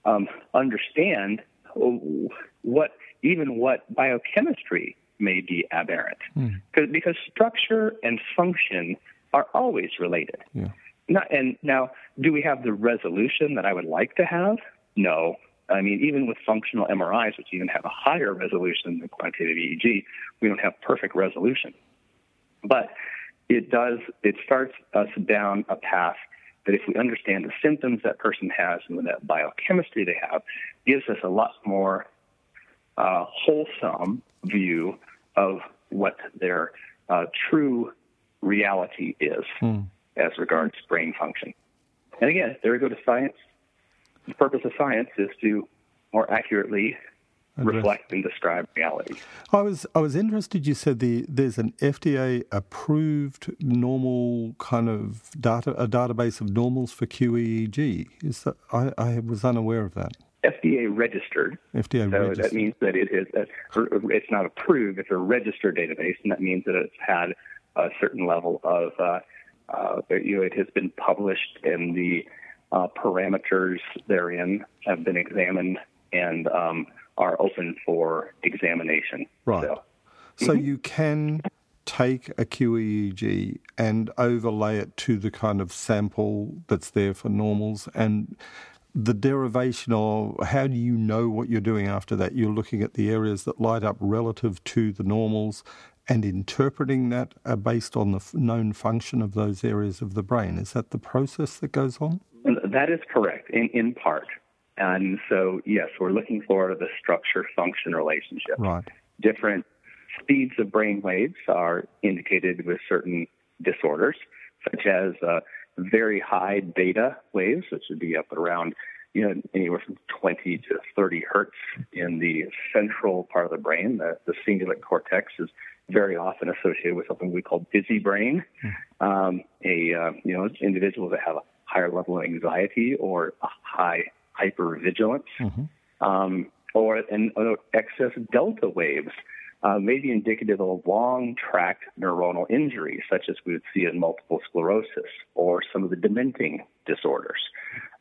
um, understand what even what biochemistry may be aberrant, mm. because structure and function are always related. Yeah. Not, and now, do we have the resolution that I would like to have? No. I mean, even with functional MRIs, which even have a higher resolution than quantitative EEG, we don't have perfect resolution. But it does, it starts us down a path that if we understand the symptoms that person has and the biochemistry they have, gives us a lot more uh, wholesome view of what their uh, true reality is mm. as regards brain function. And again, there we go to science. The purpose of science is to more accurately reflect and describe reality. I was I was interested. You said the there's an FDA approved normal kind of data a database of normals for QEEG. Is that I, I was unaware of that. FDA registered. FDA so registered. that means that it is a, it's not approved. It's a registered database, and that means that it's had a certain level of uh, uh, you know it has been published, and the uh, parameters therein have been examined and um, are open for examination. Right. So, so mm-hmm. you can take a QEEG and overlay it to the kind of sample that's there for normals and the derivation of how do you know what you're doing after that? You're looking at the areas that light up relative to the normals and interpreting that uh, based on the known function of those areas of the brain. Is that the process that goes on? That is correct, in, in part. And so, yes, we're looking for the structure function relationship. Right. Different speeds of brain waves are indicated with certain disorders, such as uh, very high beta waves, which would be up around you know anywhere from 20 to 30 hertz in the central part of the brain. The, the cingulate cortex is very often associated with something we call busy brain. Hmm. Um, a uh, you know individuals that have a higher level of anxiety or a high hypervigilance, mm-hmm. um, or an uh, excess delta waves uh, may be indicative of a long tract neuronal injury, such as we would see in multiple sclerosis or some of the dementing disorders.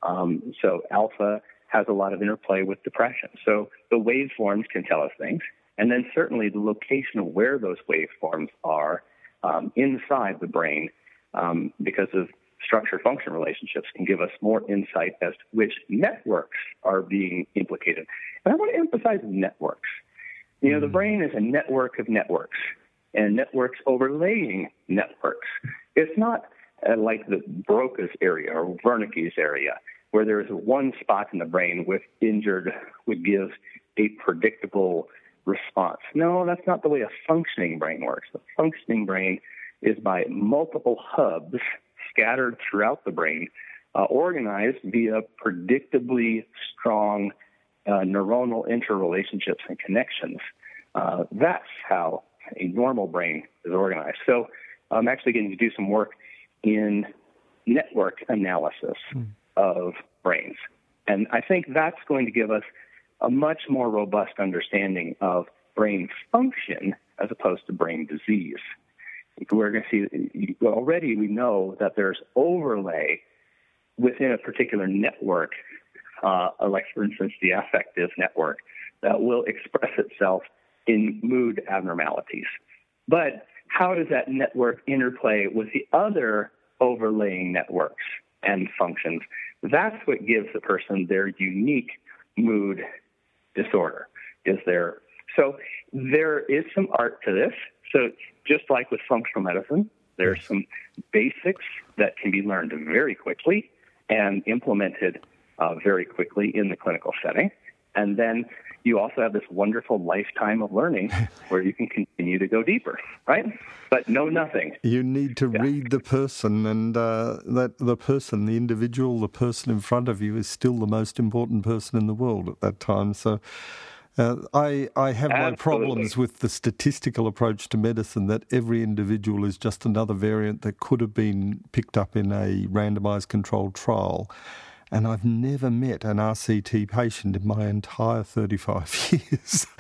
Um, so, alpha has a lot of interplay with depression. So, the waveforms can tell us things. And then, certainly, the location of where those waveforms are um, inside the brain, um, because of structure function relationships, can give us more insight as to which networks are being implicated. And I want to emphasize networks you know, the hmm. brain is a network of networks and networks overlaying networks. It's not uh, like the Broca's area or Wernicke's area, where there is one spot in the brain with injured would give a predictable response. No, that's not the way a functioning brain works. The functioning brain is by multiple hubs scattered throughout the brain, uh, organized via predictably strong uh, neuronal interrelationships and connections. Uh, that's how a normal brain is organized. So I'm actually getting to do some work in network analysis mm. of brains. And I think that's going to give us a much more robust understanding of brain function as opposed to brain disease. We're going to see already we know that there's overlay within a particular network uh, like for instance the affective network, that will express itself in mood abnormalities. But how does that network interplay with the other overlaying networks and functions? That's what gives the person their unique mood disorder. Is there so there is some art to this. So just like with functional medicine, there are some basics that can be learned very quickly and implemented uh, very quickly in the clinical setting. And then you also have this wonderful lifetime of learning <laughs> where you can continue to go deeper, right? But know nothing. You need to yeah. read the person, and uh, that the person, the individual, the person in front of you is still the most important person in the world at that time. So. Uh, I, I have Absolutely. my problems with the statistical approach to medicine that every individual is just another variant that could have been picked up in a randomized controlled trial. And I've never met an RCT patient in my entire 35 <laughs> years. <laughs>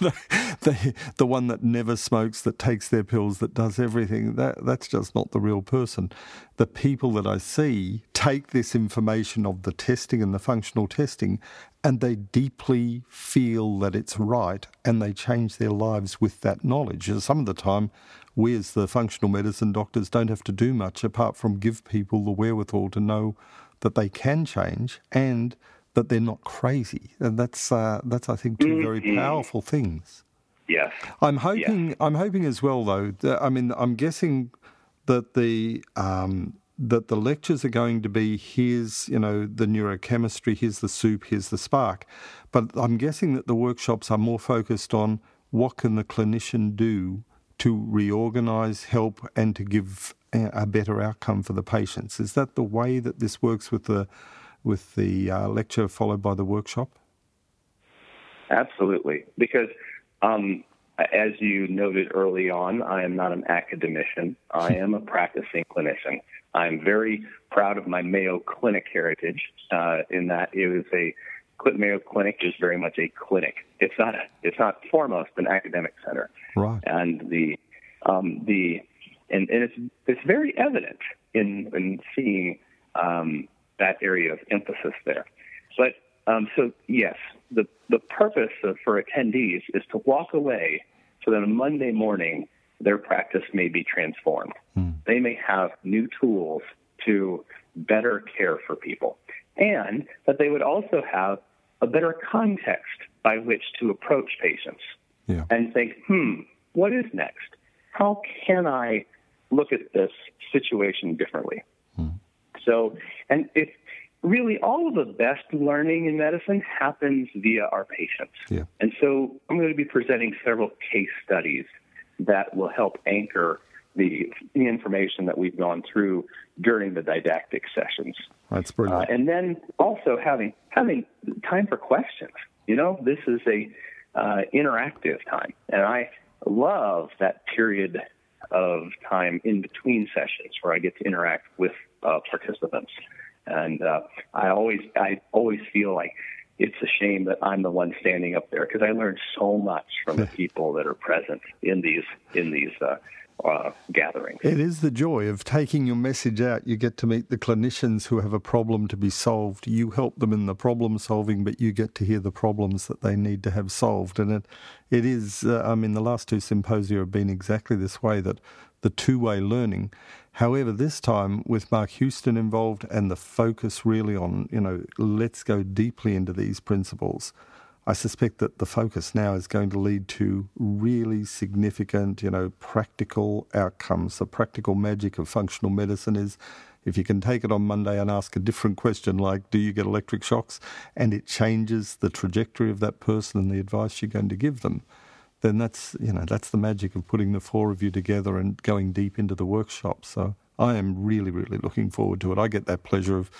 the, the, the, one that never smokes, that takes their pills, that does everything, that, that's just not the real person. The people that I see take this information of the testing and the functional testing and they deeply feel that it's right and they change their lives with that knowledge. And Some of the time, we as the functional medicine doctors don't have to do much apart from give people the wherewithal to know that they can change and that they're not crazy. And that's uh, that's I think 2 mm-hmm. very powerful things. Yes. I'm hoping. I'm hoping as well, though. That, I mean, I'm guessing that the um, that the lectures are going to be here's you know the neurochemistry, here's the soup, here's the spark. But I'm guessing that the workshops are more focused on what can the clinician do to reorganize, help, and to give a better outcome for the patients. Is that the way that this works with the with the uh, lecture followed by the workshop? Absolutely, because um, as you noted early on, I am not an academician. I am a practicing clinician. I'm very proud of my Mayo Clinic heritage uh, in that it was a Clinton Mayo Clinic is very much a clinic. It's not a, it's not foremost an academic center. Right. And the um, the and, and it's it's very evident in in seeing um, that area of emphasis there. But um, so yes, the the purpose of, for attendees is to walk away so that on Monday morning their practice may be transformed. Hmm. They may have new tools to better care for people, and that they would also have a better context by which to approach patients yeah. and think, hmm, what is next? How can I look at this situation differently? Hmm. So, and if really all of the best learning in medicine happens via our patients. Yeah. And so I'm going to be presenting several case studies that will help anchor the, the information that we've gone through during the didactic sessions. That's brilliant. Uh, and then also having having time for questions. You know, this is a uh, interactive time, and I love that period of time in between sessions where I get to interact with uh, participants. And uh, I always I always feel like it's a shame that I'm the one standing up there because I learned so much from the <laughs> people that are present in these in these uh, uh, gatherings. It is the joy of taking your message out. You get to meet the clinicians who have a problem to be solved. You help them in the problem solving, but you get to hear the problems that they need to have solved. And it, it is, uh, I mean, the last two symposia have been exactly this way that the two way learning. However, this time with Mark Houston involved and the focus really on, you know, let's go deeply into these principles. I suspect that the focus now is going to lead to really significant, you know, practical outcomes. The practical magic of functional medicine is if you can take it on Monday and ask a different question like, do you get electric shocks? And it changes the trajectory of that person and the advice you're going to give them, then that's, you know, that's the magic of putting the four of you together and going deep into the workshop. So I am really, really looking forward to it. I get that pleasure of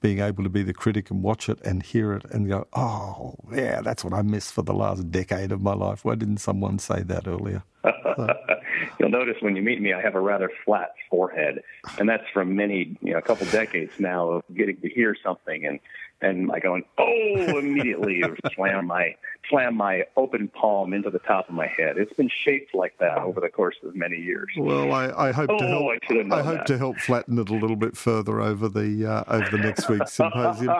being able to be the critic and watch it and hear it and go, oh, yeah, that's what I missed for the last decade of my life. Why didn't someone say that earlier? So. <laughs> You'll notice when you meet me, I have a rather flat forehead, and that's from many, you know, a couple decades now of getting to hear something and and I going, oh, immediately <laughs> slam my slam my open palm into the top of my head. It's been shaped like that over the course of many years. Well, I, I hope oh, to help. I, I hope that. to help flatten it a little bit further over the uh, over the next week's <laughs> symposium.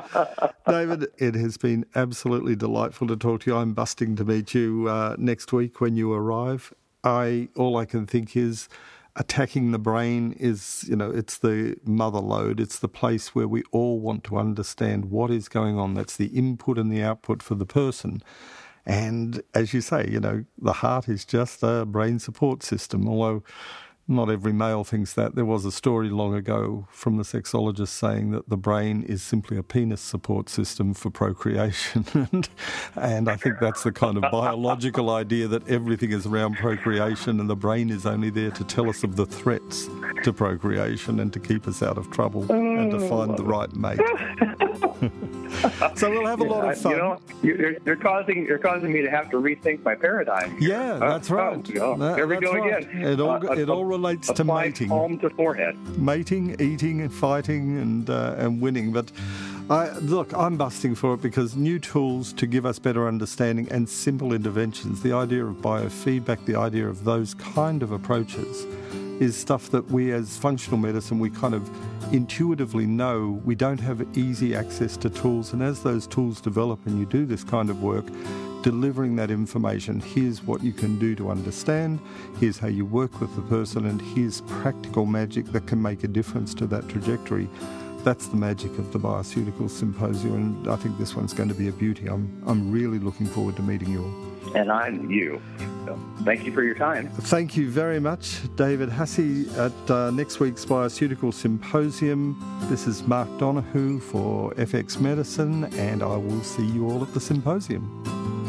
David, it has been absolutely delightful to talk to you. I'm busting to meet you uh, next week when you arrive. I all I can think is attacking the brain is, you know, it's the mother lode. It's the place where we all want to understand what is going on. That's the input and the output for the person. And as you say, you know, the heart is just a brain support system, although not every male thinks that. There was a story long ago from the sexologist saying that the brain is simply a penis support system for procreation. <laughs> and, and I think that's the kind of biological idea that everything is around procreation and the brain is only there to tell us of the threats to procreation and to keep us out of trouble and to find the right mate. <laughs> <laughs> so we'll have a lot of fun. You know, you're, you're, causing you're causing me to have to rethink my paradigm. Yeah, that's right. Oh, that, there we go right. again. It all uh, it all relates to mating, palm to forehead, mating, eating, and fighting, and uh, and winning. But I, look, I'm busting for it because new tools to give us better understanding and simple interventions. The idea of biofeedback, the idea of those kind of approaches is stuff that we as functional medicine we kind of intuitively know we don't have easy access to tools and as those tools develop and you do this kind of work delivering that information here's what you can do to understand here's how you work with the person and here's practical magic that can make a difference to that trajectory that's the magic of the Bioceutical Symposium, and I think this one's going to be a beauty. I'm, I'm really looking forward to meeting you all. And I'm you. Thank you for your time. Thank you very much, David Haase, at uh, next week's Bioceutical Symposium. This is Mark Donohoe for FX Medicine, and I will see you all at the symposium.